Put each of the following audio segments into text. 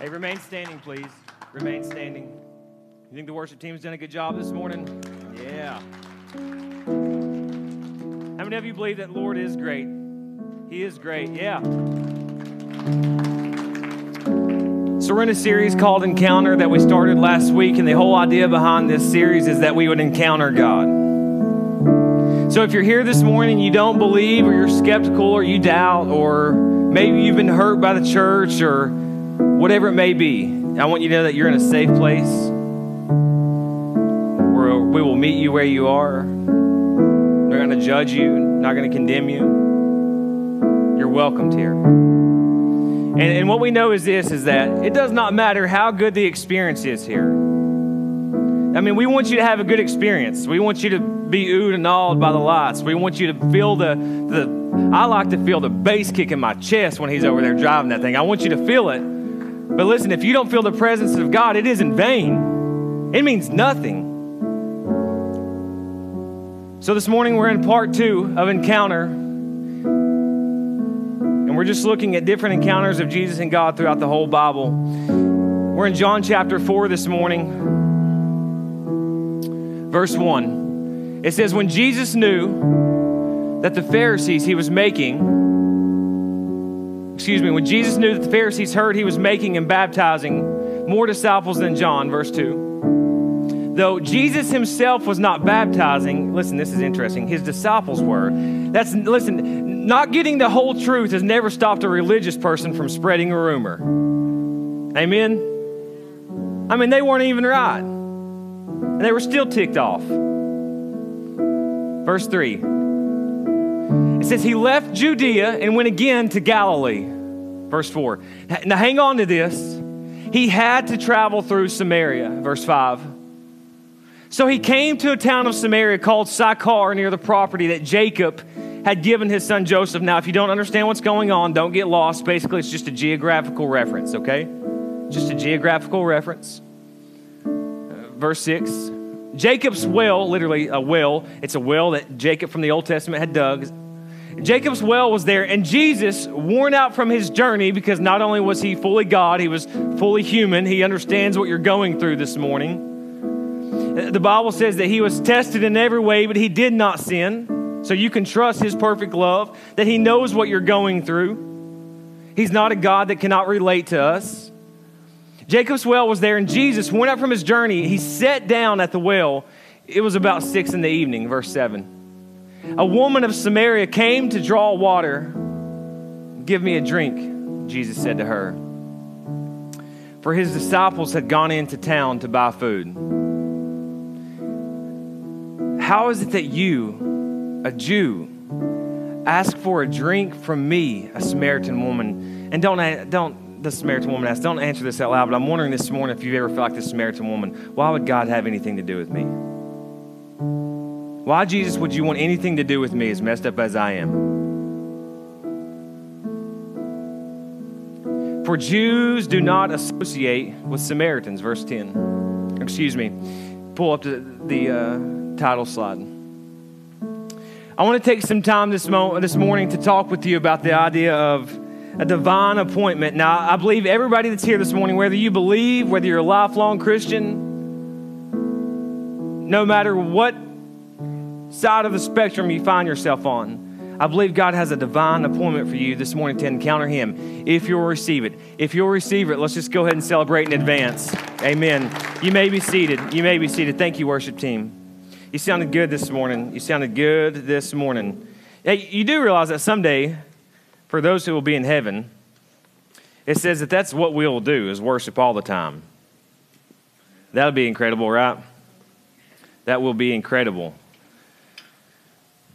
Hey, remain standing, please. Remain standing. You think the worship team's done a good job this morning? Yeah. How many of you believe that Lord is great? He is great. Yeah. So, we're in a series called Encounter that we started last week, and the whole idea behind this series is that we would encounter God. So, if you're here this morning, you don't believe, or you're skeptical, or you doubt, or maybe you've been hurt by the church, or whatever it may be, I want you to know that you're in a safe place where we will meet you where you are. We're going to judge you, not going to condemn you. You're welcomed here. And, and what we know is this is that it does not matter how good the experience is here. I mean, we want you to have a good experience. We want you to be oohed and awed by the lights. We want you to feel the, the I like to feel the bass kick in my chest when he's over there driving that thing. I want you to feel it. But listen, if you don't feel the presence of God, it is in vain. It means nothing. So this morning we're in part two of Encounter. And we're just looking at different encounters of Jesus and God throughout the whole Bible. We're in John chapter 4 this morning, verse 1. It says, When Jesus knew that the Pharisees he was making, excuse me, when Jesus knew that the Pharisees heard he was making and baptizing more disciples than John, verse 2. Though Jesus himself was not baptizing, listen, this is interesting, his disciples were. That's, listen, not getting the whole truth has never stopped a religious person from spreading a rumor. Amen? I mean, they weren't even right. And they were still ticked off. Verse 3. It says, He left Judea and went again to Galilee. Verse 4. Now hang on to this. He had to travel through Samaria. Verse 5. So he came to a town of Samaria called Sychar near the property that Jacob had given his son Joseph. Now, if you don't understand what's going on, don't get lost. Basically, it's just a geographical reference, okay? Just a geographical reference. Uh, verse 6 Jacob's well, literally a well, it's a well that Jacob from the Old Testament had dug. Jacob's well was there, and Jesus, worn out from his journey, because not only was he fully God, he was fully human. He understands what you're going through this morning. The Bible says that he was tested in every way, but he did not sin. So you can trust his perfect love, that he knows what you're going through. He's not a God that cannot relate to us. Jacob's well was there, and Jesus went up from his journey. He sat down at the well. It was about six in the evening, verse 7. A woman of Samaria came to draw water. Give me a drink, Jesus said to her. For his disciples had gone into town to buy food. How is it that you, a Jew, ask for a drink from me, a Samaritan woman? And don't, don't, the Samaritan woman asked, don't answer this out loud, but I'm wondering this morning if you've ever felt like this Samaritan woman, why would God have anything to do with me? Why, Jesus, would you want anything to do with me as messed up as I am? For Jews do not associate with Samaritans, verse 10. Excuse me. Pull up the, the uh, title slide. I want to take some time this, mo- this morning to talk with you about the idea of a divine appointment. Now, I believe everybody that's here this morning, whether you believe, whether you're a lifelong Christian, no matter what side of the spectrum you find yourself on, I believe God has a divine appointment for you this morning to encounter Him if you'll receive it. If you'll receive it, let's just go ahead and celebrate in advance. Amen. You may be seated. You may be seated. Thank you, worship team. You sounded good this morning. You sounded good this morning. Hey, you do realize that someday, for those who will be in heaven, it says that that's what we'll do is worship all the time. That'll be incredible, right? That will be incredible.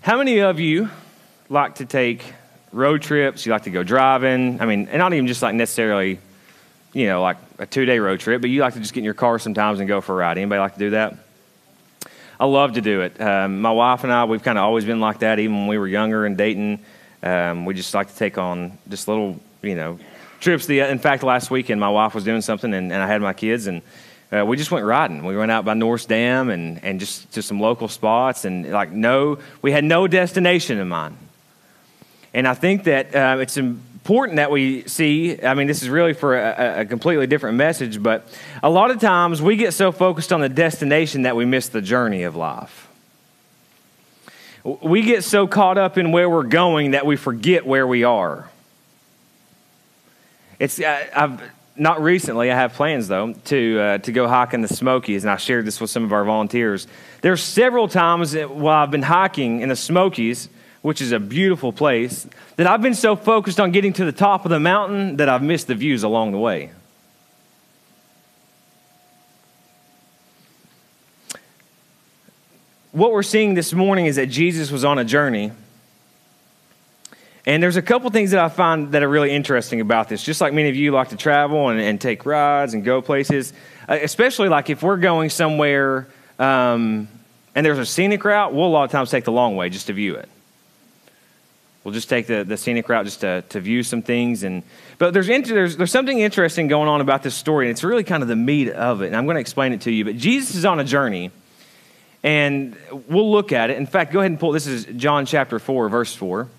How many of you like to take road trips? You like to go driving? I mean, and not even just like necessarily, you know, like a two day road trip, but you like to just get in your car sometimes and go for a ride. Anybody like to do that? I love to do it. Um, my wife and I, we've kind of always been like that, even when we were younger and dating. Um, we just like to take on just little, you know, trips. The, in fact, last weekend, my wife was doing something and, and I had my kids, and uh, we just went riding. We went out by North Dam and, and just to some local spots, and like no, we had no destination in mind. And I think that uh, it's important that we see. I mean, this is really for a, a, completely different message, but a lot of times we get so focused on the destination that we miss the journey of life. We get so caught up in where we're going that we forget where we are. It's I've not recently. I have plans though to uh, to go hiking in the Smokies, and I shared this with some of our volunteers. There's several times while I've been hiking in the Smokies, which is a beautiful place, that I've been so focused on getting to the top of the mountain that I've missed the views along the way. What we're seeing this morning is that Jesus was on a journey and there's a couple things that I find that are really interesting about this. Just like many of you like to travel and, and take rides and go places, uh, especially like if we're going somewhere um, and there's a scenic route, we'll a lot of times take the long way just to view it. We'll just take the, the scenic route just to, to view some things. And, but there's, inter, there's, there's something interesting going on about this story, and it's really kind of the meat of it. And I'm going to explain it to you. But Jesus is on a journey, and we'll look at it. In fact, go ahead and pull this is John chapter 4, verse 4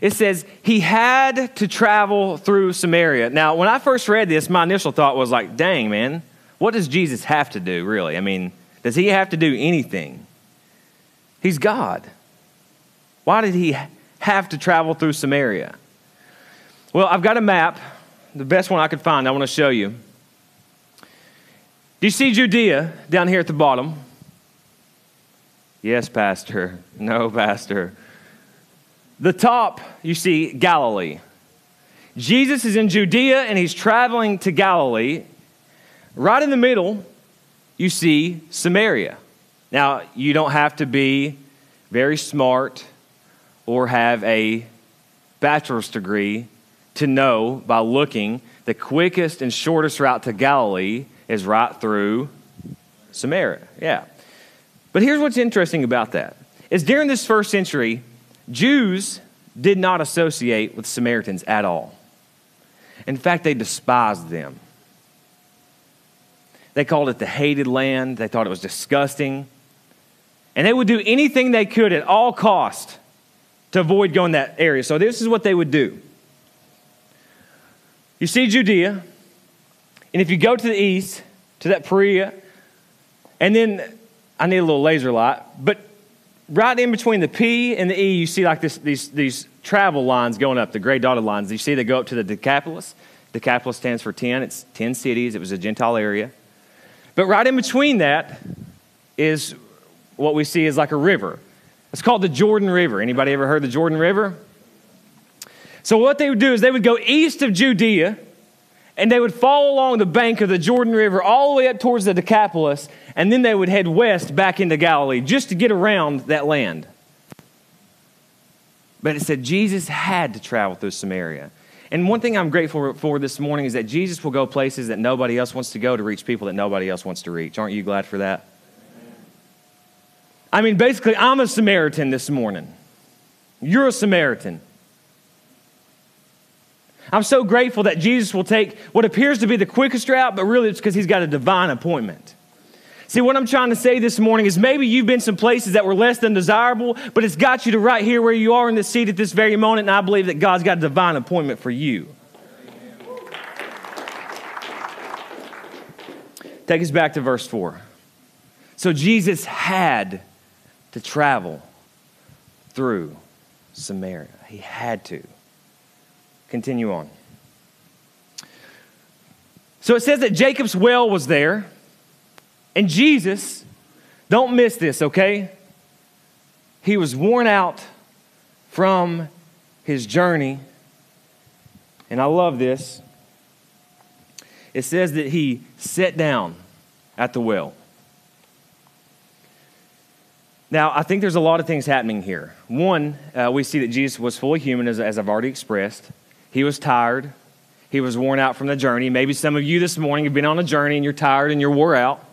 it says he had to travel through Samaria. Now, when I first read this, my initial thought was like, dang, man, what does Jesus have to do, really? I mean, does he have to do anything? He's God. Why did he have to travel through Samaria? Well, I've got a map, the best one I could find, I want to show you. Do you see Judea down here at the bottom? Yes, Pastor. No, Pastor. The top, you see Galilee. Jesus is in Judea and he's traveling to Galilee. Right in the middle, you see Samaria. Now, you don't have to be very smart or have a bachelor's degree to know by looking the quickest and shortest route to Galilee is right through Samaria. Yeah. But here's what's interesting about that. Is during this first century, Jews did not associate with Samaritans at all. In fact, they despised them. They called it the hated land. They thought it was disgusting. And they would do anything they could at all cost to avoid going that area. So this is what they would do. You see Judea, and if you go to the east, to that Perea, and then I need a little laser light, but right in between the P and the E, you see like this, these, these travel lines going up, the gray dotted lines. You see they go up to the Decapolis. Decapolis stands for 10. It's 10 cities. It was a Gentile area. But right in between that is what we see is like a river. It's called the Jordan River. Anybody ever heard the Jordan River? So what they would do is they would go east of Judea and they would follow along the bank of the Jordan River all the way up towards the Decapolis, and then they would head west back into Galilee just to get around that land. But it said Jesus had to travel through Samaria. And one thing I'm grateful for this morning is that Jesus will go places that nobody else wants to go to reach people that nobody else wants to reach. Aren't you glad for that? I mean, basically, I'm a Samaritan this morning. You're a Samaritan. I'm so grateful that Jesus will take what appears to be the quickest route, but really it's because he's got a divine appointment. See, what I'm trying to say this morning is maybe you've been some places that were less than desirable, but it's got you to right here where you are in this seat at this very moment, and I believe that God's got a divine appointment for you. Take us back to verse 4. So Jesus had to travel through Samaria. He had to. Continue on. So it says that Jacob's well was there, and Jesus, don't miss this, okay? He was worn out from his journey, and I love this. It says that he sat down at the well. Now, I think there's a lot of things happening here. One, uh, we see that Jesus was fully human, as, as I've already expressed. He was tired. He was worn out from the journey. Maybe some of you this morning have been on a journey and you're tired and you're wore out.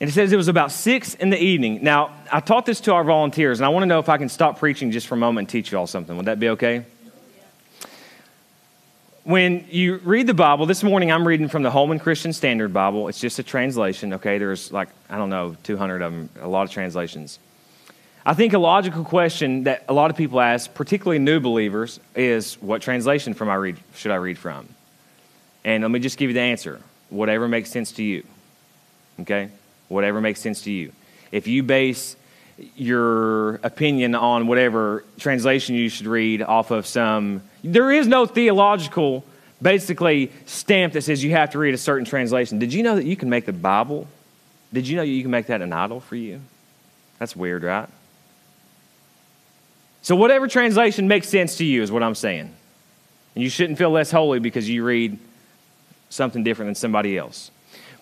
And it says it was about six in the evening. Now, I taught this to our volunteers, and I want to know if I can stop preaching just for a moment and teach you all something. Would that be okay? When you read the Bible, this morning I'm reading from the Holman Christian Standard Bible. It's just a translation, okay? There's like, I don't know, 200 of them, a lot of translations. I think a logical question that a lot of people ask, particularly new believers, is what translation from I read should I read from? And let me just give you the answer. Whatever makes sense to you. Okay? Whatever makes sense to you. If you base your opinion on whatever translation you should read off of some there is no theological basically stamp that says you have to read a certain translation. Did you know that you can make the Bible? Did you know you can make that an idol for you? That's weird, right? So, whatever translation makes sense to you is what I'm saying. And you shouldn't feel less holy because you read something different than somebody else.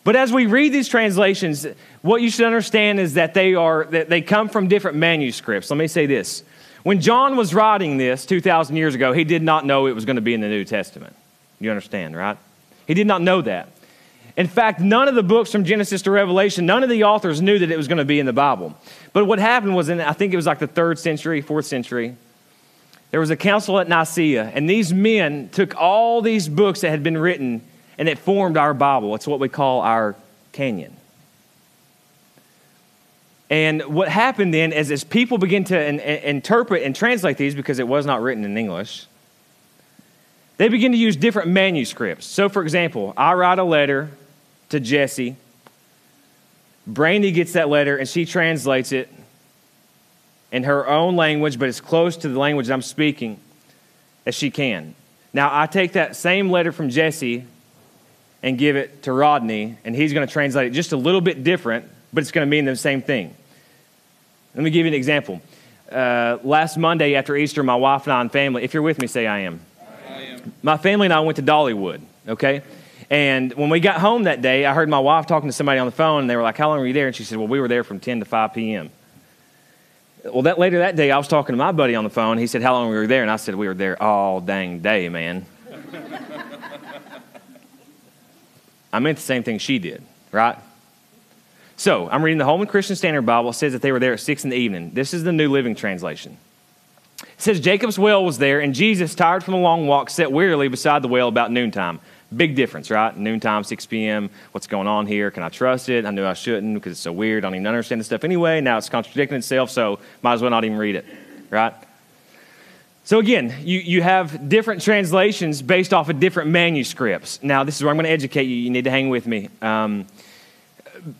But as we read these translations, what you should understand is that they are that they come from different manuscripts. Let me say this. When John was writing this 2,000 years ago, he did not know it was going to be in the New Testament. You understand, right? He did not know that. In fact, none of the books from Genesis to Revelation, none of the authors knew that it was going to be in the Bible. But what happened was in, I think it was like the third century, fourth century, there was a council at Nicaea, and these men took all these books that had been written and it formed our Bible. It's what we call our canon. And what happened then is as people begin to in, in, interpret and translate these, because it was not written in English, they begin to use different manuscripts. So, for example, I write a letter to Jesse. Brandy gets that letter and she translates it in her own language, but as close to the language I'm speaking as she can. Now, I take that same letter from Jesse and give it to Rodney, and he's going to translate it just a little bit different, but it's going to mean the same thing. Let me give you an example. Uh, last Monday after Easter, my wife and I and family, if you're with me, say I am. I am. My family and I went to Dollywood, okay? And when we got home that day, I heard my wife talking to somebody on the phone, and they were like, How long were you there? And she said, Well, we were there from 10 to 5 p.m. Well, that later that day, I was talking to my buddy on the phone. He said, How long were we there? And I said, We were there all dang day, man. I meant the same thing she did, right? So I'm reading the Holman Christian Standard Bible. It says that they were there at six in the evening. This is the New Living Translation. It says Jacob's well was there, and Jesus, tired from a long walk, sat wearily beside the well about noontime. Big difference, right? Noontime, 6 p.m. What's going on here? Can I trust it? I knew I shouldn't because it's so weird. I don't even understand the stuff anyway. Now it's contradicting itself, so might as well not even read it, right? So again, you, you have different translations based off of different manuscripts. Now, this is where I'm going to educate you. You need to hang with me. Um,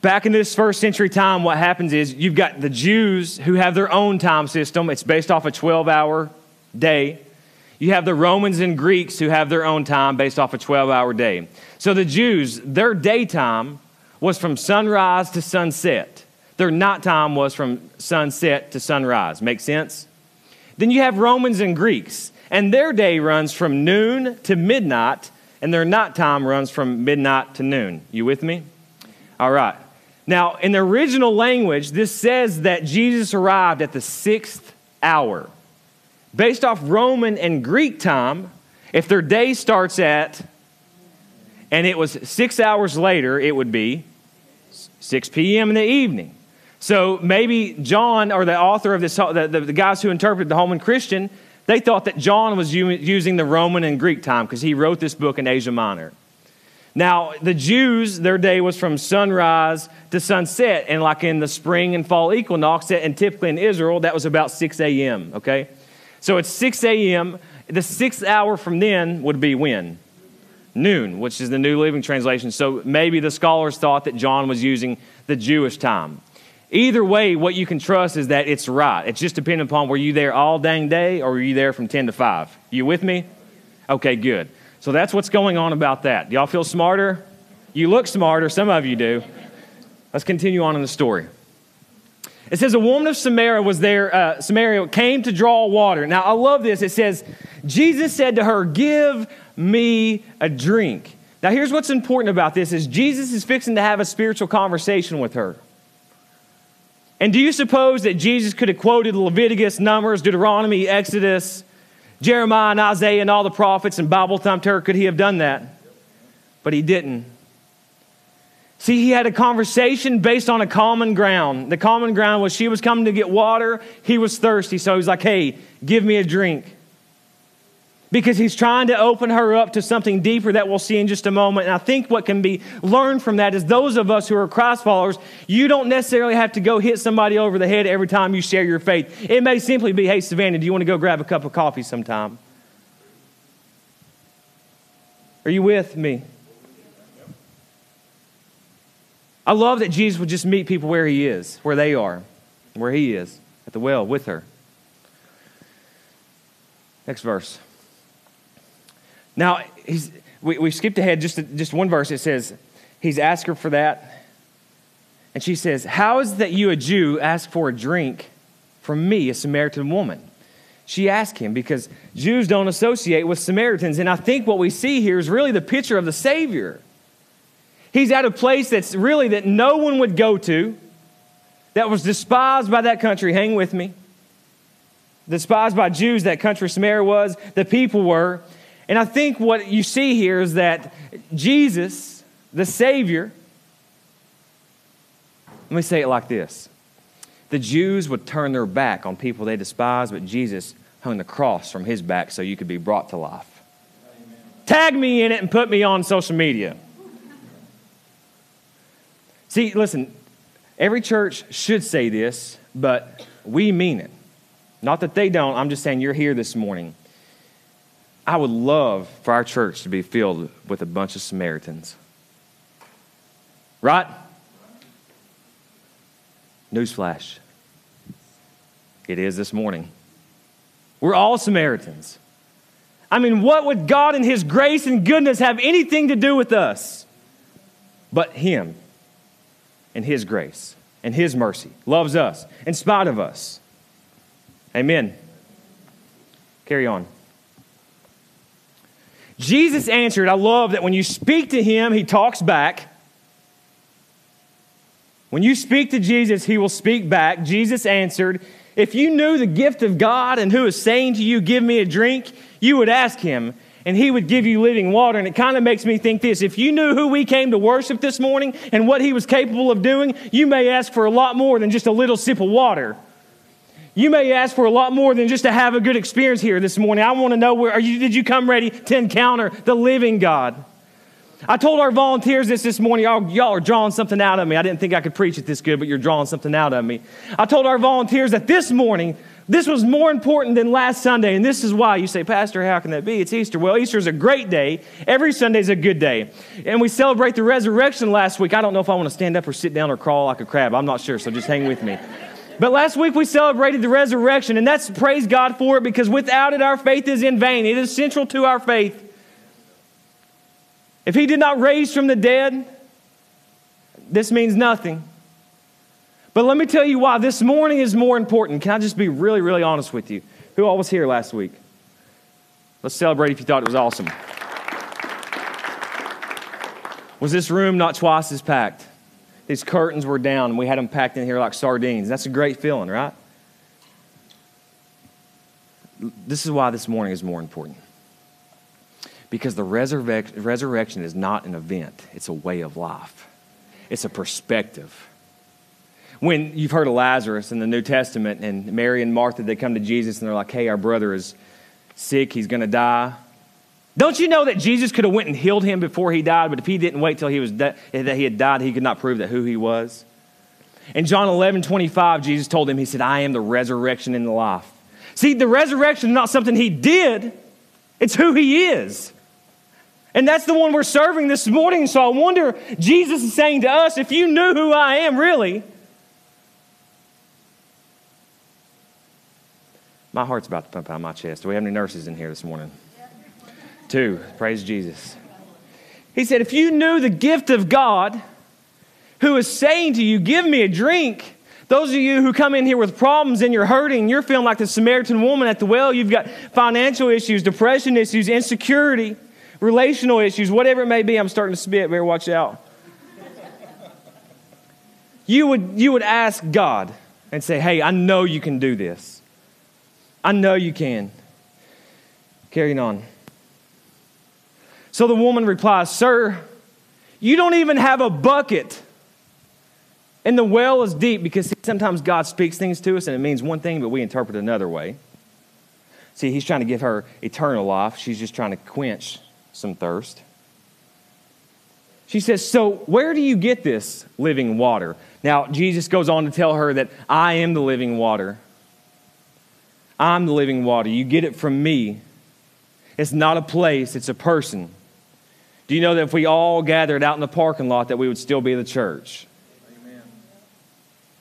back in this first century time, what happens is you've got the Jews who have their own time system. It's based off a 12 hour day. You have the Romans and Greeks who have their own time based off a 12 hour day. So the Jews, their daytime was from sunrise to sunset. Their night time was from sunset to sunrise. Make sense? Then you have Romans and Greeks, and their day runs from noon to midnight, and their night time runs from midnight to noon. You with me? All right. Now, in the original language, this says that Jesus arrived at the sixth hour. Based off Roman and Greek time, if their day starts at, and it was six hours later, it would be 6 p.m. in the evening. So maybe John, or the author of this, the, the, the guys who interpreted the Holman Christian, they thought that John was u- using the Roman and Greek time because he wrote this book in Asia Minor. Now, the Jews, their day was from sunrise to sunset, and like in the spring and fall equinox, and typically in Israel, that was about 6 a.m., okay? So it's 6 a.m. The sixth hour from then would be when? Noon, which is the New Living Translation. So maybe the scholars thought that John was using the Jewish time. Either way, what you can trust is that it's right. It's just depending upon were you there all dang day or were you there from 10 to 5? You with me? Okay, good. So that's what's going on about that. Do y'all feel smarter? You look smarter, some of you do. Let's continue on in the story. It says a woman of Samaria was there, uh, Samaria came to draw water. Now I love this. It says, Jesus said to her, Give me a drink. Now here's what's important about this is Jesus is fixing to have a spiritual conversation with her. And do you suppose that Jesus could have quoted Leviticus, Numbers, Deuteronomy, Exodus, Jeremiah, and Isaiah, and all the prophets and Bible thumped her? Could he have done that? But he didn't. See, he had a conversation based on a common ground. The common ground was she was coming to get water, he was thirsty, so he was like, hey, give me a drink. because he's trying to open her up to something deeper that we'll see in just a moment. And I think what can be learned from that is those of us who are Christ followers, you don't necessarily have to go hit somebody over the head every time you share your faith. It may simply be, hey, Savannah, do you want to go grab a cup of coffee sometime? Are you with me? I love that Jesus would just meet people where he is, where they are, where he is, at the well with her. Next verse. Now, he's, we, we skipped ahead just, just one verse. It says, He's asked her for that. And she says, How is it that you, a Jew, ask for a drink from me, a Samaritan woman? She asked him because Jews don't associate with Samaritans. And I think what we see here is really the picture of the Savior. He's at a place that's really that no one would go to, that was despised by that country. Hang with me. Despised by Jews, that country Samaria was, the people were. And I think what you see here is that Jesus, the Savior, let me say it like this the Jews would turn their back on people they despised, but Jesus hung the cross from his back so you could be brought to life. Amen. Tag me in it and put me on social media. See, listen, every church should say this, but we mean it. Not that they don't, I'm just saying you're here this morning. I would love for our church to be filled with a bunch of Samaritans. Right? Newsflash. It is this morning. We're all Samaritans. I mean, what would God and His grace and goodness have anything to do with us but Him and His grace and His mercy? Loves us in spite of us. Amen. Carry on. Jesus answered, I love that when you speak to Him, He talks back. When you speak to Jesus, He will speak back. Jesus answered, if you knew the gift of God and who is saying to you, Give me a drink, you would ask him, and he would give you living water. And it kind of makes me think this if you knew who we came to worship this morning and what he was capable of doing, you may ask for a lot more than just a little sip of water. You may ask for a lot more than just to have a good experience here this morning. I want to know where you, did you come ready to encounter the living God? I told our volunteers this this morning. Y'all, y'all are drawing something out of me. I didn't think I could preach it this good, but you're drawing something out of me. I told our volunteers that this morning, this was more important than last Sunday, and this is why. You say, Pastor, how can that be? It's Easter. Well, Easter is a great day. Every Sunday is a good day. And we celebrate the resurrection last week. I don't know if I want to stand up or sit down or crawl like a crab. I'm not sure, so just hang with me. But last week we celebrated the resurrection, and that's praise God for it because without it, our faith is in vain. It is central to our faith. If he did not raise from the dead, this means nothing. But let me tell you why this morning is more important. Can I just be really, really honest with you? Who all was here last week? Let's celebrate if you thought it was awesome. Was this room not twice as packed? These curtains were down and we had them packed in here like sardines. That's a great feeling, right? This is why this morning is more important. Because the resurrec- resurrection is not an event, it's a way of life, it's a perspective. When you've heard of Lazarus in the New Testament, and Mary and Martha, they come to Jesus and they're like, hey, our brother is sick, he's going to die. Don't you know that Jesus could have went and healed him before he died, but if he didn't wait till he was de- that he had died, he could not prove that who he was. In John 11, 25, Jesus told him, He said, I am the resurrection and the life. See, the resurrection is not something he did, it's who he is. And that's the one we're serving this morning. So I wonder, Jesus is saying to us, if you knew who I am, really, my heart's about to pump out of my chest. Do we have any nurses in here this morning? Two. Praise Jesus. He said, if you knew the gift of God, who is saying to you, Give me a drink. Those of you who come in here with problems and you're hurting, you're feeling like the Samaritan woman at the well, you've got financial issues, depression issues, insecurity relational issues, whatever it may be. I'm starting to spit. Better watch out. you would, you would ask God and say, Hey, I know you can do this. I know you can. Carrying on. So the woman replies, Sir, you don't even have a bucket. And the well is deep because sometimes God speaks things to us and it means one thing, but we interpret another way. See, he's trying to give her eternal life. She's just trying to quench some thirst. She says, So, where do you get this living water? Now, Jesus goes on to tell her that I am the living water. I'm the living water. You get it from me. It's not a place, it's a person. Do you know that if we all gathered out in the parking lot that we would still be the church? Amen.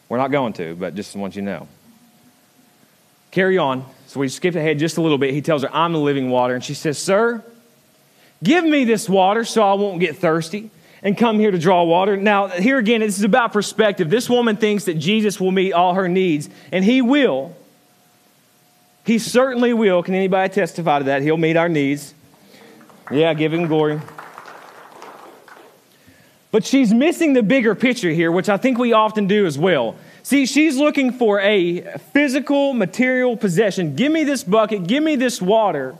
We're not going to, but just want you to know. Carry on. So we skip ahead just a little bit. He tells her, I'm the living water. And she says, Sir, give me this water so I won't get thirsty and come here to draw water. Now, here again, this is about perspective. This woman thinks that Jesus will meet all her needs, and he will. He certainly will. Can anybody testify to that? He'll meet our needs. Yeah, give him glory. But she's missing the bigger picture here, which I think we often do as well. See, she's looking for a physical, material possession. Give me this bucket, give me this water.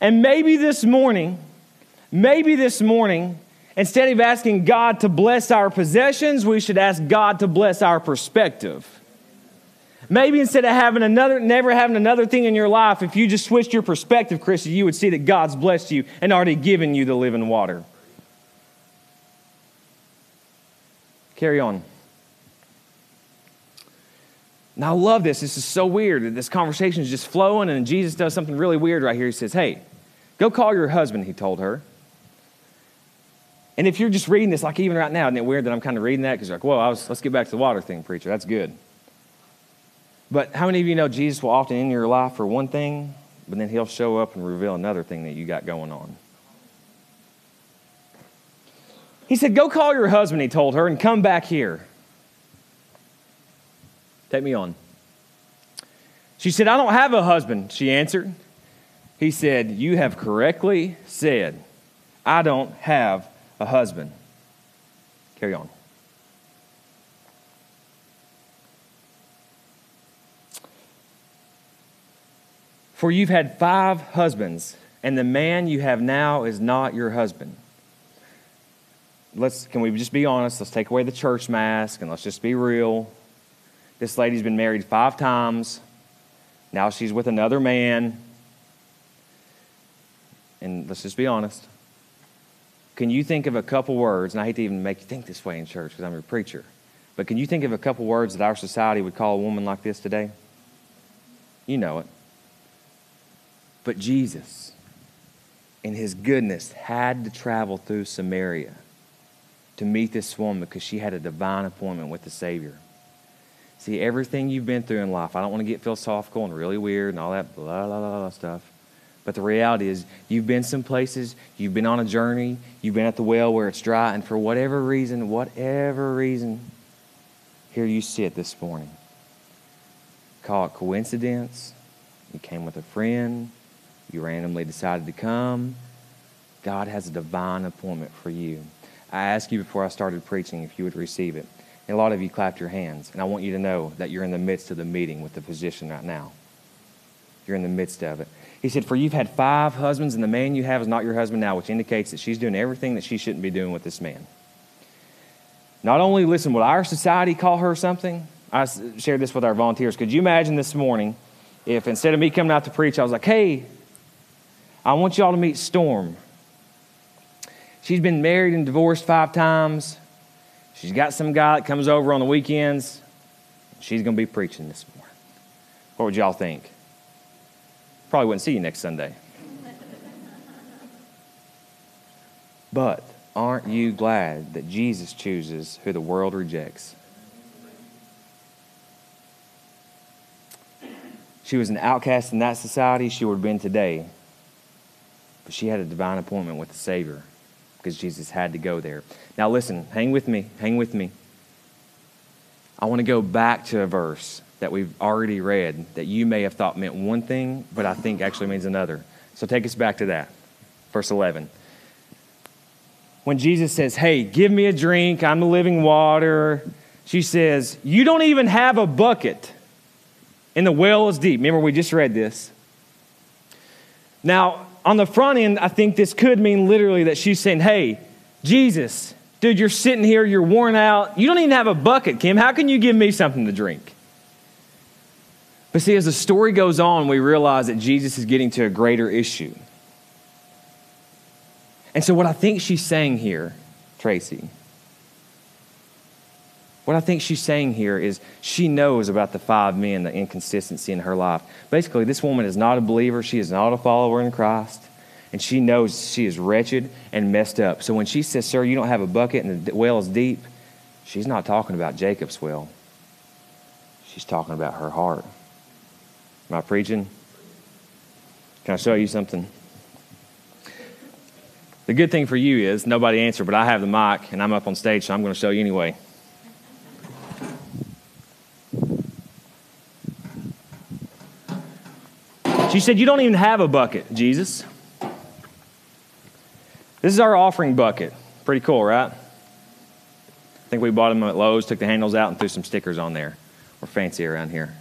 And maybe this morning, maybe this morning, instead of asking God to bless our possessions, we should ask God to bless our perspective. Maybe instead of having another, never having another thing in your life, if you just switched your perspective, Christian, you would see that God's blessed you and already given you the living water. Carry on. Now, I love this. This is so weird. This conversation is just flowing, and Jesus does something really weird right here. He says, Hey, go call your husband, he told her. And if you're just reading this, like even right now, isn't it weird that I'm kind of reading that? Because you're like, whoa, was, let's get back to the water thing, preacher. That's good. But how many of you know Jesus will often in your life for one thing, but then he'll show up and reveal another thing that you got going on? He said, Go call your husband, he told her, and come back here. Take me on. She said, I don't have a husband, she answered. He said, You have correctly said, I don't have a husband. Carry on. For you've had five husbands, and the man you have now is not your husband. Let's, can we just be honest? Let's take away the church mask and let's just be real. This lady's been married five times. Now she's with another man. And let's just be honest. Can you think of a couple words, and I hate to even make you think this way in church because I'm your preacher, but can you think of a couple words that our society would call a woman like this today? You know it. But Jesus, in his goodness, had to travel through Samaria to meet this woman because she had a divine appointment with the Savior. See, everything you've been through in life, I don't want to get philosophical and really weird and all that blah, blah, blah, blah stuff. But the reality is, you've been some places, you've been on a journey, you've been at the well where it's dry, and for whatever reason, whatever reason, here you sit this morning. Call it coincidence. You came with a friend, you randomly decided to come. God has a divine appointment for you. I asked you before I started preaching if you would receive it. And a lot of you clapped your hands. And I want you to know that you're in the midst of the meeting with the physician right now. You're in the midst of it. He said, For you've had five husbands, and the man you have is not your husband now, which indicates that she's doing everything that she shouldn't be doing with this man. Not only, listen, would our society call her something? I shared this with our volunteers. Could you imagine this morning if instead of me coming out to preach, I was like, Hey, I want you all to meet Storm. She's been married and divorced five times. She's got some guy that comes over on the weekends. She's going to be preaching this morning. What would y'all think? Probably wouldn't see you next Sunday. but aren't you glad that Jesus chooses who the world rejects? She was an outcast in that society, she would have been today. But she had a divine appointment with the Savior because Jesus had to go there. Now, listen, hang with me, hang with me. I want to go back to a verse that we've already read that you may have thought meant one thing, but I think actually means another. So take us back to that. Verse 11. When Jesus says, Hey, give me a drink, I'm the living water, she says, You don't even have a bucket, and the well is deep. Remember, we just read this. Now, on the front end, I think this could mean literally that she's saying, Hey, Jesus, dude, you're sitting here, you're worn out. You don't even have a bucket, Kim. How can you give me something to drink? But see, as the story goes on, we realize that Jesus is getting to a greater issue. And so, what I think she's saying here, Tracy, what I think she's saying here is she knows about the five men, the inconsistency in her life. Basically, this woman is not a believer, she is not a follower in Christ, and she knows she is wretched and messed up. So when she says, Sir, you don't have a bucket and the well is deep, she's not talking about Jacob's well. She's talking about her heart. Am I preaching? Can I show you something? The good thing for you is nobody answered, but I have the mic and I'm up on stage, so I'm going to show you anyway. She said, You don't even have a bucket, Jesus. This is our offering bucket. Pretty cool, right? I think we bought them at Lowe's, took the handles out, and threw some stickers on there. We're fancy around here.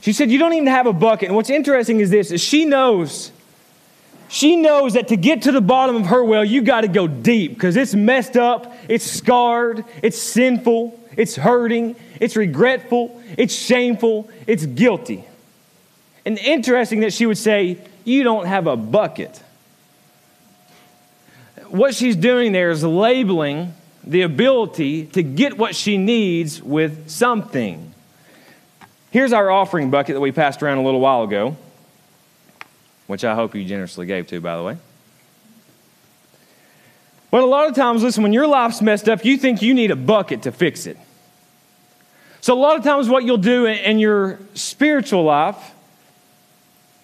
She said, You don't even have a bucket. And what's interesting is this is she knows. She knows that to get to the bottom of her well, you got to go deep because it's messed up, it's scarred, it's sinful, it's hurting, it's regretful, it's shameful, it's guilty. And interesting that she would say, You don't have a bucket. What she's doing there is labeling the ability to get what she needs with something. Here's our offering bucket that we passed around a little while ago, which I hope you generously gave to, by the way. But a lot of times, listen, when your life's messed up, you think you need a bucket to fix it. So, a lot of times, what you'll do in your spiritual life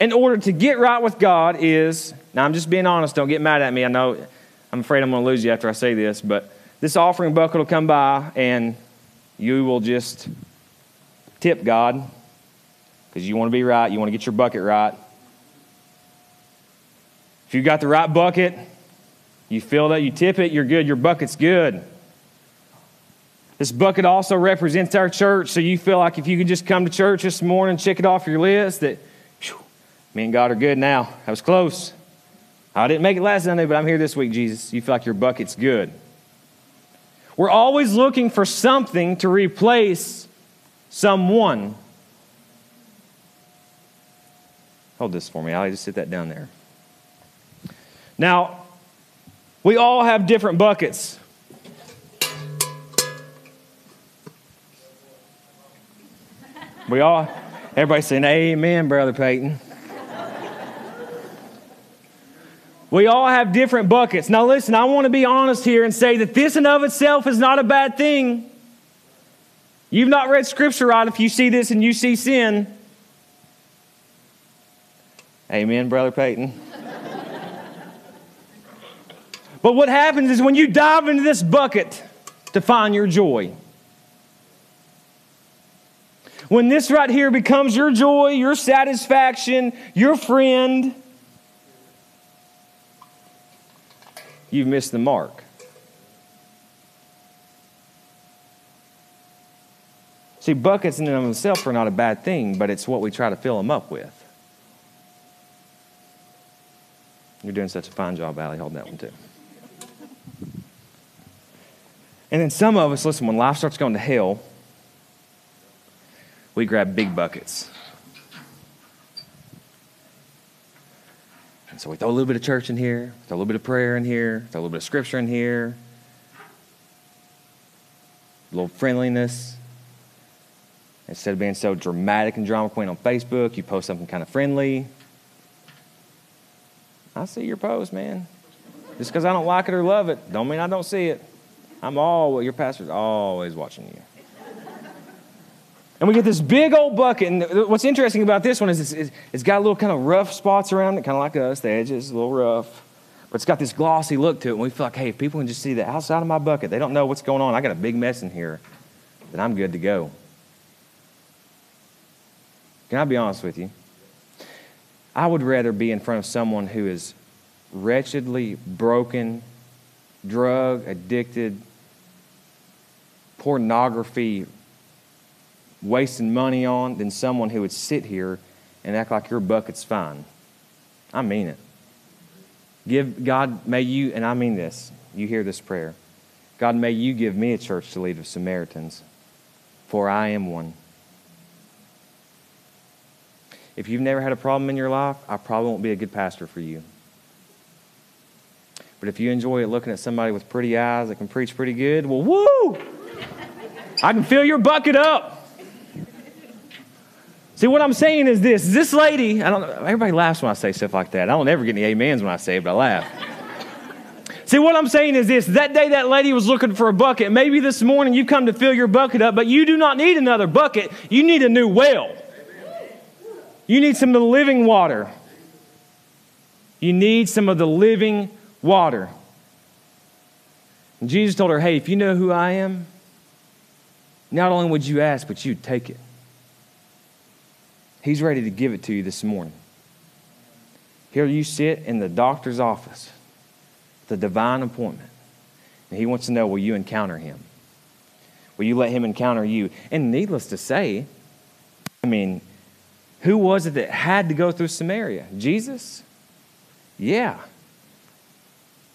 in order to get right with God is now I'm just being honest, don't get mad at me. I know I'm afraid I'm going to lose you after I say this, but this offering bucket will come by and you will just tip God because you want to be right, you want to get your bucket right. If you got the right bucket, you fill that, you tip it, you're good, your bucket's good. This bucket also represents our church, so you feel like if you could just come to church this morning, check it off your list that me and God are good now. I was close. I didn't make it last Sunday, but I'm here this week, Jesus. You feel like your bucket's good. We're always looking for something to replace someone. Hold this for me. I'll just sit that down there. Now, we all have different buckets. We all, everybody saying, Amen, Brother Peyton. We all have different buckets. Now, listen, I want to be honest here and say that this and of itself is not a bad thing. You've not read Scripture right if you see this and you see sin. Amen, Brother Peyton. but what happens is when you dive into this bucket to find your joy, when this right here becomes your joy, your satisfaction, your friend, you've missed the mark. See, buckets in and of themselves are not a bad thing, but it's what we try to fill them up with. You're doing such a fine job, Allie. Hold that one too. And then some of us, listen, when life starts going to hell, we grab big buckets. And so we throw a little bit of church in here, throw a little bit of prayer in here, throw a little bit of scripture in here, a little friendliness. Instead of being so dramatic and drama queen on Facebook, you post something kind of friendly. I see your post, man. Just because I don't like it or love it, don't mean I don't see it. I'm all your pastor's always watching you. And we get this big old bucket. And what's interesting about this one is it's, it's got a little kind of rough spots around it, kind of like us. The edges a little rough. But it's got this glossy look to it. And we feel like, hey, if people can just see the outside of my bucket, they don't know what's going on. I got a big mess in here, then I'm good to go. Can I be honest with you? I would rather be in front of someone who is wretchedly broken, drug addicted, pornography wasting money on than someone who would sit here and act like your bucket's fine. I mean it. Give God, may you, and I mean this, you hear this prayer. God, may you give me a church to lead of Samaritans, for I am one. if you've never had a problem in your life, I probably won't be a good pastor for you. But if you enjoy looking at somebody with pretty eyes that can preach pretty good, well, woo! I can fill your bucket up. See, what I'm saying is this this lady, I don't everybody laughs when I say stuff like that. I don't ever get any amens when I say it, but I laugh. See, what I'm saying is this that day that lady was looking for a bucket. Maybe this morning you come to fill your bucket up, but you do not need another bucket. You need a new well. You need some of the living water. You need some of the living water. And Jesus told her, Hey, if you know who I am, not only would you ask, but you'd take it. He's ready to give it to you this morning. Here you sit in the doctor's office, the divine appointment, and he wants to know will you encounter him? Will you let him encounter you? And needless to say, I mean, who was it that had to go through Samaria? Jesus? Yeah.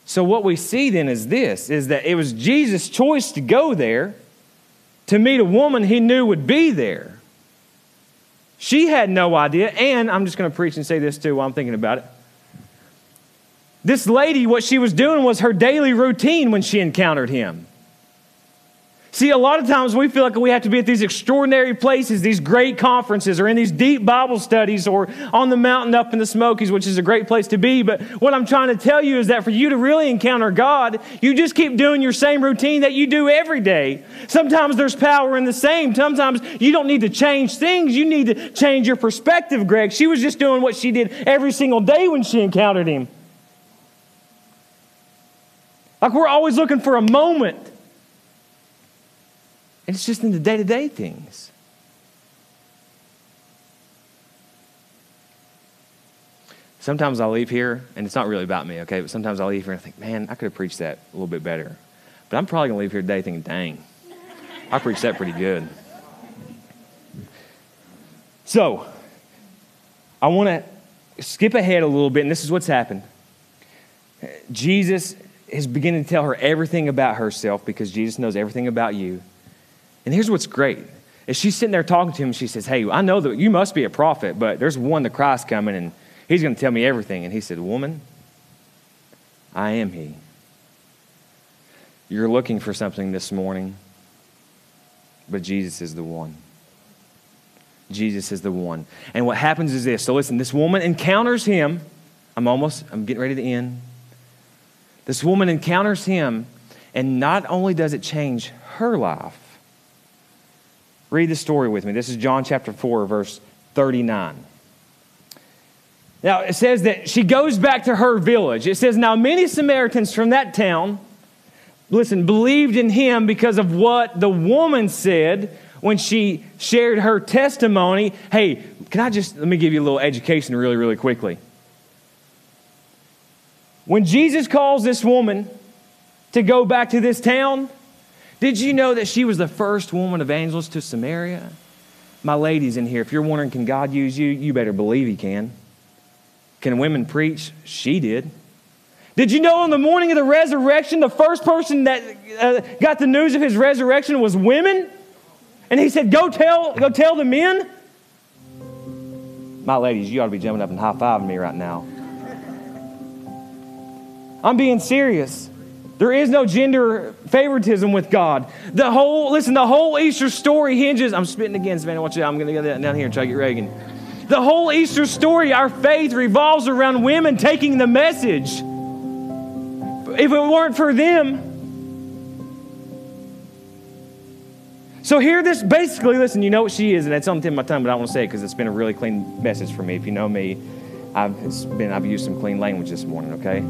So what we see then is this is that it was Jesus' choice to go there to meet a woman he knew would be there. She had no idea, and I'm just going to preach and say this too while I'm thinking about it. This lady, what she was doing was her daily routine when she encountered him. See, a lot of times we feel like we have to be at these extraordinary places, these great conferences, or in these deep Bible studies, or on the mountain up in the Smokies, which is a great place to be. But what I'm trying to tell you is that for you to really encounter God, you just keep doing your same routine that you do every day. Sometimes there's power in the same. Sometimes you don't need to change things, you need to change your perspective, Greg. She was just doing what she did every single day when she encountered Him. Like we're always looking for a moment it's just in the day to day things. Sometimes I'll leave here, and it's not really about me, okay? But sometimes I'll leave here and I think, man, I could have preached that a little bit better. But I'm probably going to leave here today thinking, dang, I preached that pretty good. So, I want to skip ahead a little bit, and this is what's happened. Jesus is beginning to tell her everything about herself because Jesus knows everything about you. And here's what's great. As she's sitting there talking to him, she says, Hey, I know that you must be a prophet, but there's one, the Christ, coming, and he's going to tell me everything. And he said, Woman, I am he. You're looking for something this morning, but Jesus is the one. Jesus is the one. And what happens is this. So listen, this woman encounters him. I'm almost, I'm getting ready to end. This woman encounters him, and not only does it change her life, Read the story with me. This is John chapter 4, verse 39. Now, it says that she goes back to her village. It says, Now many Samaritans from that town, listen, believed in him because of what the woman said when she shared her testimony. Hey, can I just, let me give you a little education really, really quickly. When Jesus calls this woman to go back to this town, did you know that she was the first woman evangelist to Samaria? My ladies in here, if you're wondering, can God use you? You better believe He can. Can women preach? She did. Did you know on the morning of the resurrection, the first person that uh, got the news of his resurrection was women? And he said, Go tell, go tell the men. My ladies, you ought to be jumping up and high fiving me right now. I'm being serious. There is no gender favoritism with God. The whole, listen, the whole Easter story hinges. I'm spitting again, Savannah. Watch it. I'm going to go down here and try to get Reagan. The whole Easter story, our faith revolves around women taking the message. If it weren't for them, So here, this basically, listen, you know what she is, and it's on the tip of my tongue, but I don't want to say it because it's been a really clean message for me. If you know me, I've, been, I've used some clean language this morning, okay?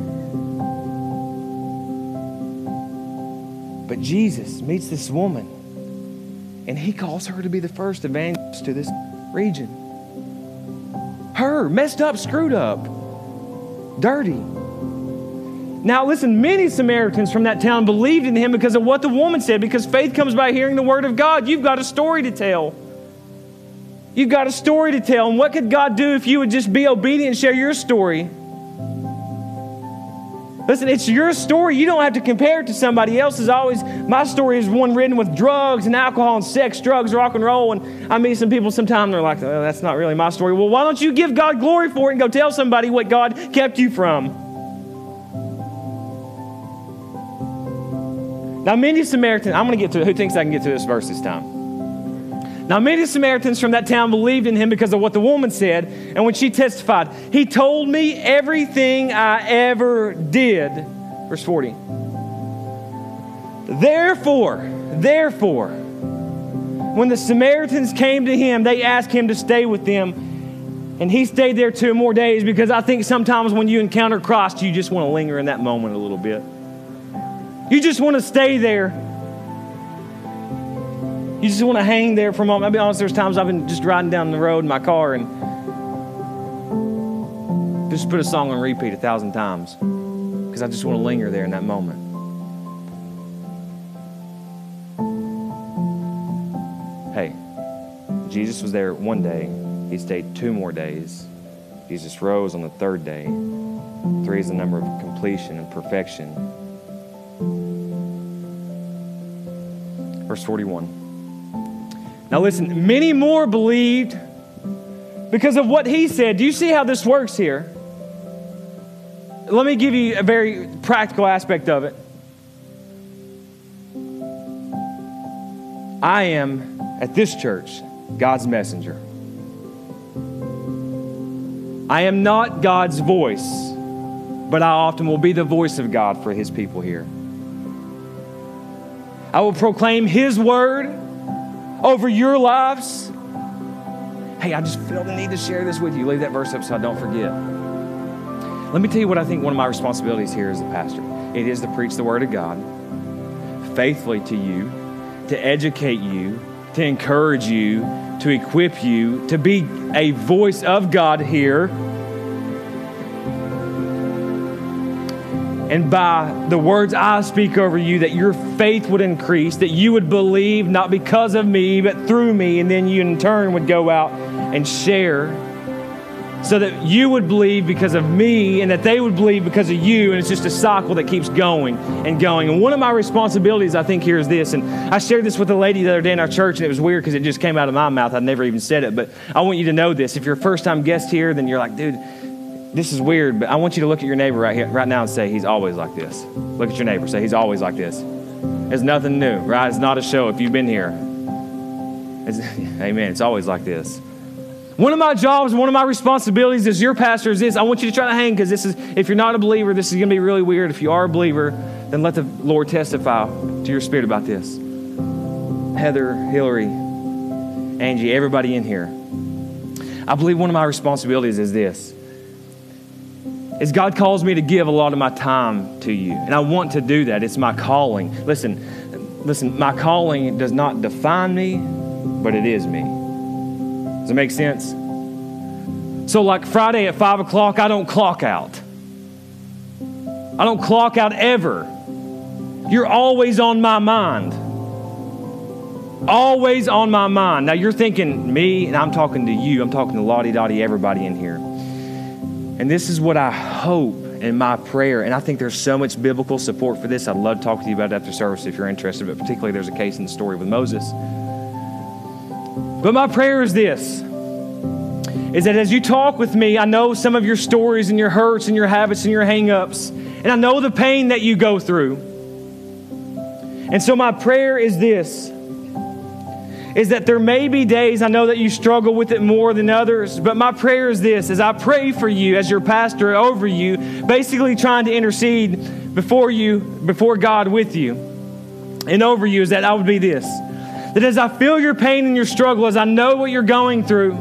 But Jesus meets this woman, and he calls her to be the first evangelist to this region. Her, messed up, screwed up, dirty. Now, listen, many Samaritans from that town believed in him because of what the woman said, because faith comes by hearing the word of God. You've got a story to tell. You've got a story to tell. And what could God do if you would just be obedient and share your story? Listen, it's your story. You don't have to compare it to somebody else's. Always, my story is one written with drugs and alcohol and sex, drugs, rock and roll. And I meet some people sometimes they're like, oh, that's not really my story. Well, why don't you give God glory for it and go tell somebody what God kept you from? Now, many Samaritans, I'm going to get to. Who thinks I can get to this verse this time? Now, many Samaritans from that town believed in him because of what the woman said. And when she testified, he told me everything I ever did. Verse 40. Therefore, therefore, when the Samaritans came to him, they asked him to stay with them. And he stayed there two more days because I think sometimes when you encounter Christ, you just want to linger in that moment a little bit. You just want to stay there you just want to hang there for a moment. I'll be honest, there's times I've been just riding down the road in my car and just put a song on repeat a thousand times because I just want to linger there in that moment. Hey, Jesus was there one day, he stayed two more days. Jesus rose on the third day. Three is the number of completion and perfection. Verse 41. Now, listen, many more believed because of what he said. Do you see how this works here? Let me give you a very practical aspect of it. I am, at this church, God's messenger. I am not God's voice, but I often will be the voice of God for his people here. I will proclaim his word over your lives. Hey, I just feel the need to share this with you. Leave that verse up so I don't forget. Let me tell you what I think one of my responsibilities here as a pastor. It is to preach the word of God faithfully to you, to educate you, to encourage you, to equip you, to be a voice of God here and by the words I speak over you, that your faith would increase, that you would believe not because of me, but through me, and then you in turn would go out and share so that you would believe because of me and that they would believe because of you. And it's just a cycle that keeps going and going. And one of my responsibilities, I think, here is this. And I shared this with a lady the other day in our church, and it was weird because it just came out of my mouth. I'd never even said it. But I want you to know this. If you're a first time guest here, then you're like, dude, this is weird, but I want you to look at your neighbor right here, right now, and say, He's always like this. Look at your neighbor, say, He's always like this. It's nothing new, right? It's not a show if you've been here. It's, amen. It's always like this. One of my jobs, one of my responsibilities as your pastor is this. I want you to try to hang because this is, if you're not a believer, this is going to be really weird. If you are a believer, then let the Lord testify to your spirit about this. Heather, Hillary, Angie, everybody in here. I believe one of my responsibilities is this is God calls me to give a lot of my time to you. And I want to do that. It's my calling. Listen, listen, my calling does not define me, but it is me. Does it make sense? So, like Friday at five o'clock, I don't clock out. I don't clock out ever. You're always on my mind. Always on my mind. Now you're thinking me, and I'm talking to you. I'm talking to Lottie Dottie, everybody in here. And this is what I hope in my prayer. And I think there's so much biblical support for this. I'd love to talk to you about it after service if you're interested, but particularly there's a case in the story with Moses. But my prayer is this is that as you talk with me, I know some of your stories and your hurts and your habits and your hangups, and I know the pain that you go through. And so my prayer is this is that there may be days I know that you struggle with it more than others, but my prayer is this as I pray for you as your pastor over you, basically trying to intercede before you, before God with you and over you, is that I would be this. That as I feel your pain and your struggle, as I know what you're going through,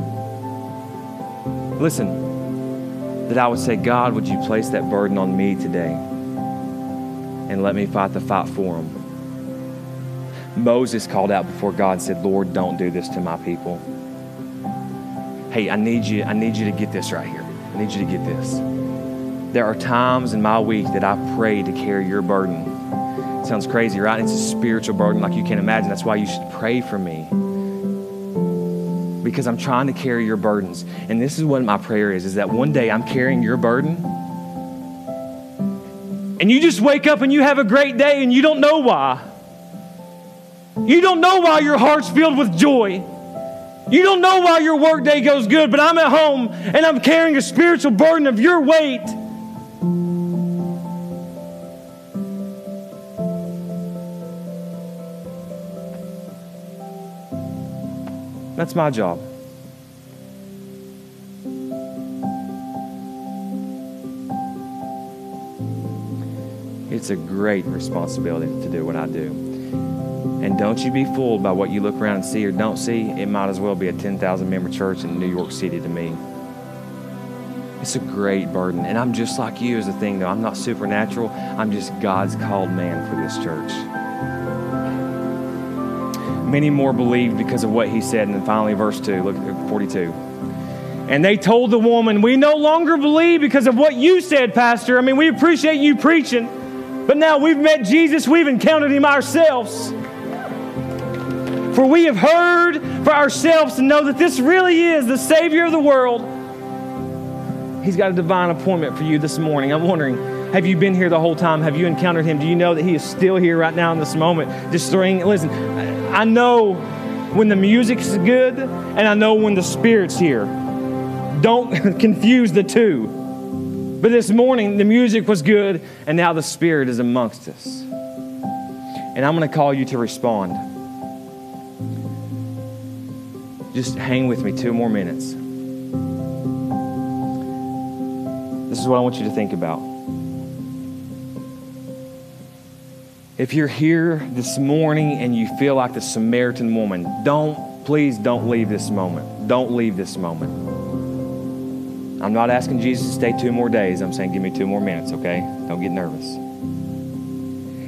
listen, that I would say, God, would you place that burden on me today and let me fight the fight for them? Moses called out before God and said, Lord, don't do this to my people. Hey, I need you, I need you to get this right here. I need you to get this. There are times in my week that I pray to carry your burden. It sounds crazy, right? It's a spiritual burden like you can't imagine. That's why you should pray for me. Because I'm trying to carry your burdens. And this is what my prayer is, is that one day I'm carrying your burden And you just wake up and you have a great day and you don't know why. You don't know why your heart's filled with joy. You don't know why your workday goes good, but I'm at home and I'm carrying a spiritual burden of your weight. That's my job. It's a great responsibility to do what I do. And don't you be fooled by what you look around and see or don't see. It might as well be a 10,000 member church in New York City to me. It's a great burden. And I'm just like you as a thing, though. I'm not supernatural. I'm just God's called man for this church. Many more believed because of what he said. And then finally, verse 2, look at 42. And they told the woman, We no longer believe because of what you said, Pastor. I mean, we appreciate you preaching. But now we've met Jesus, we've encountered him ourselves. For we have heard for ourselves to know that this really is the Savior of the world. He's got a divine appointment for you this morning. I'm wondering, have you been here the whole time? Have you encountered him? Do you know that he is still here right now in this moment? Just throwing, listen, I know when the music's good and I know when the Spirit's here. Don't confuse the two. But this morning, the music was good, and now the Spirit is amongst us. And I'm going to call you to respond. Just hang with me two more minutes. This is what I want you to think about. If you're here this morning and you feel like the Samaritan woman, don't, please don't leave this moment. Don't leave this moment. I'm not asking Jesus to stay two more days. I'm saying, give me two more minutes, okay? Don't get nervous.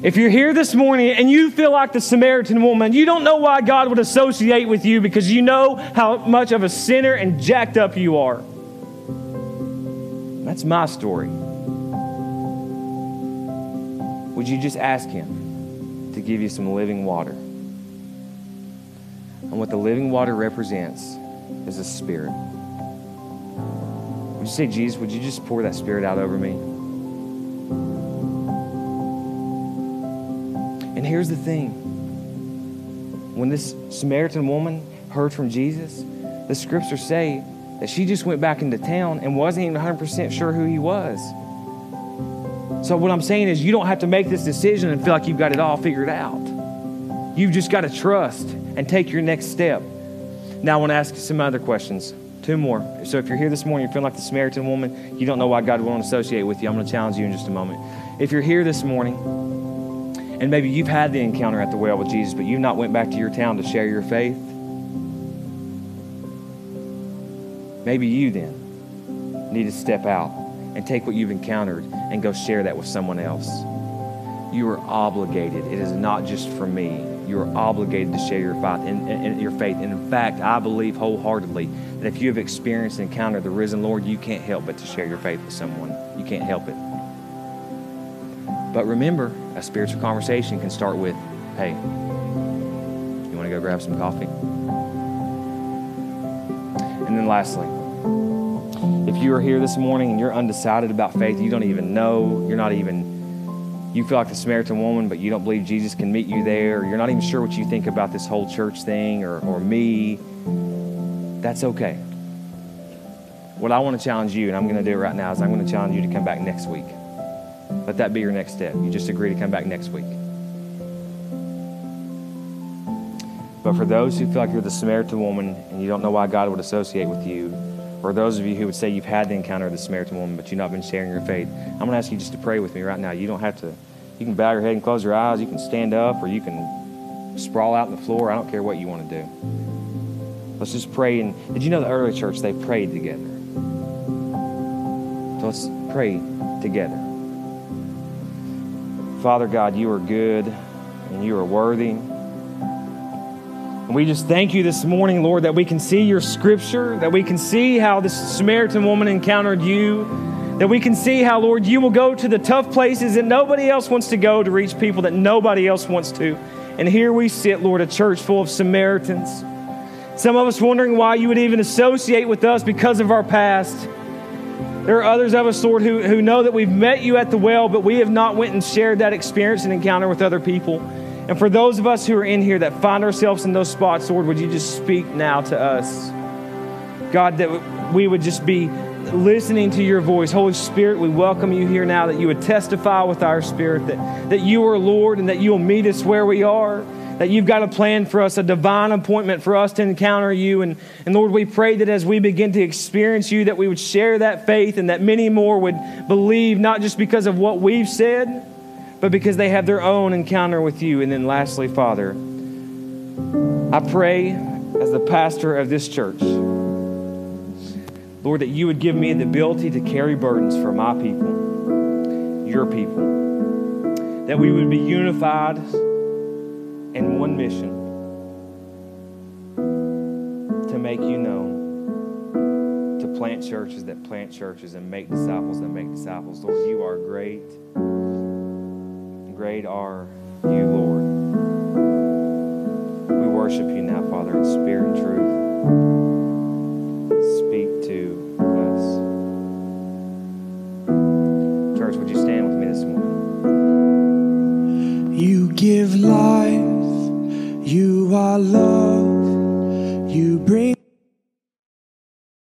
If you're here this morning and you feel like the Samaritan woman, you don't know why God would associate with you because you know how much of a sinner and jacked up you are. That's my story. Would you just ask Him to give you some living water? And what the living water represents is a Spirit. Would you say, Jesus, would you just pour that Spirit out over me? Here's the thing when this Samaritan woman heard from Jesus, the scriptures say that she just went back into town and wasn't even 100% sure who he was. So, what I'm saying is, you don't have to make this decision and feel like you've got it all figured out. You've just got to trust and take your next step. Now, I want to ask you some other questions. Two more. So if you're here this morning, you're feeling like the Samaritan woman, you don't know why God won't associate with you, I'm going to challenge you in just a moment. If you're here this morning, and maybe you've had the encounter at the well with Jesus, but you've not went back to your town to share your faith, maybe you then need to step out and take what you've encountered and go share that with someone else. You are obligated. It is not just for me. You are obligated to share your faith. And, your faith. And in fact, I believe wholeheartedly that if you have experienced and encountered the risen Lord, you can't help but to share your faith with someone. You can't help it. But remember, a spiritual conversation can start with, hey, you want to go grab some coffee? And then lastly, if you are here this morning and you're undecided about faith, you don't even know, you're not even, you feel like the Samaritan woman, but you don't believe Jesus can meet you there, you're not even sure what you think about this whole church thing or, or me, that's okay. What I want to challenge you, and I'm going to do it right now, is I'm going to challenge you to come back next week. Let that be your next step. You just agree to come back next week. But for those who feel like you're the Samaritan woman and you don't know why God would associate with you, or those of you who would say you've had the encounter of the Samaritan woman, but you've not been sharing your faith, I'm going to ask you just to pray with me right now. You don't have to, you can bow your head and close your eyes. You can stand up or you can sprawl out on the floor. I don't care what you want to do. Let's just pray. And did you know the early church, they prayed together? So let's pray together. Father God, you are good and you are worthy. And we just thank you this morning, Lord, that we can see your scripture, that we can see how this Samaritan woman encountered you, that we can see how, Lord, you will go to the tough places that nobody else wants to go to reach people that nobody else wants to. And here we sit, Lord, a church full of Samaritans. Some of us wondering why you would even associate with us because of our past. There are others of us, Lord, who, who know that we've met you at the well, but we have not went and shared that experience and encounter with other people. And for those of us who are in here that find ourselves in those spots, Lord, would you just speak now to us? God, that we would just be listening to your voice. Holy Spirit, we welcome you here now that you would testify with our spirit that, that you are Lord and that you will meet us where we are that you've got a plan for us, a divine appointment for us to encounter you. And, and Lord, we pray that as we begin to experience you, that we would share that faith and that many more would believe, not just because of what we've said, but because they have their own encounter with you. And then lastly, Father, I pray as the pastor of this church, Lord, that you would give me the ability to carry burdens for my people, your people, that we would be unified and one mission to make you known, to plant churches that plant churches and make disciples that make disciples. Lord, you are great. Great are you, Lord. We worship you now, Father, in spirit and truth. Speak to us. Church, would you stand with me this morning? You give life our love. You bring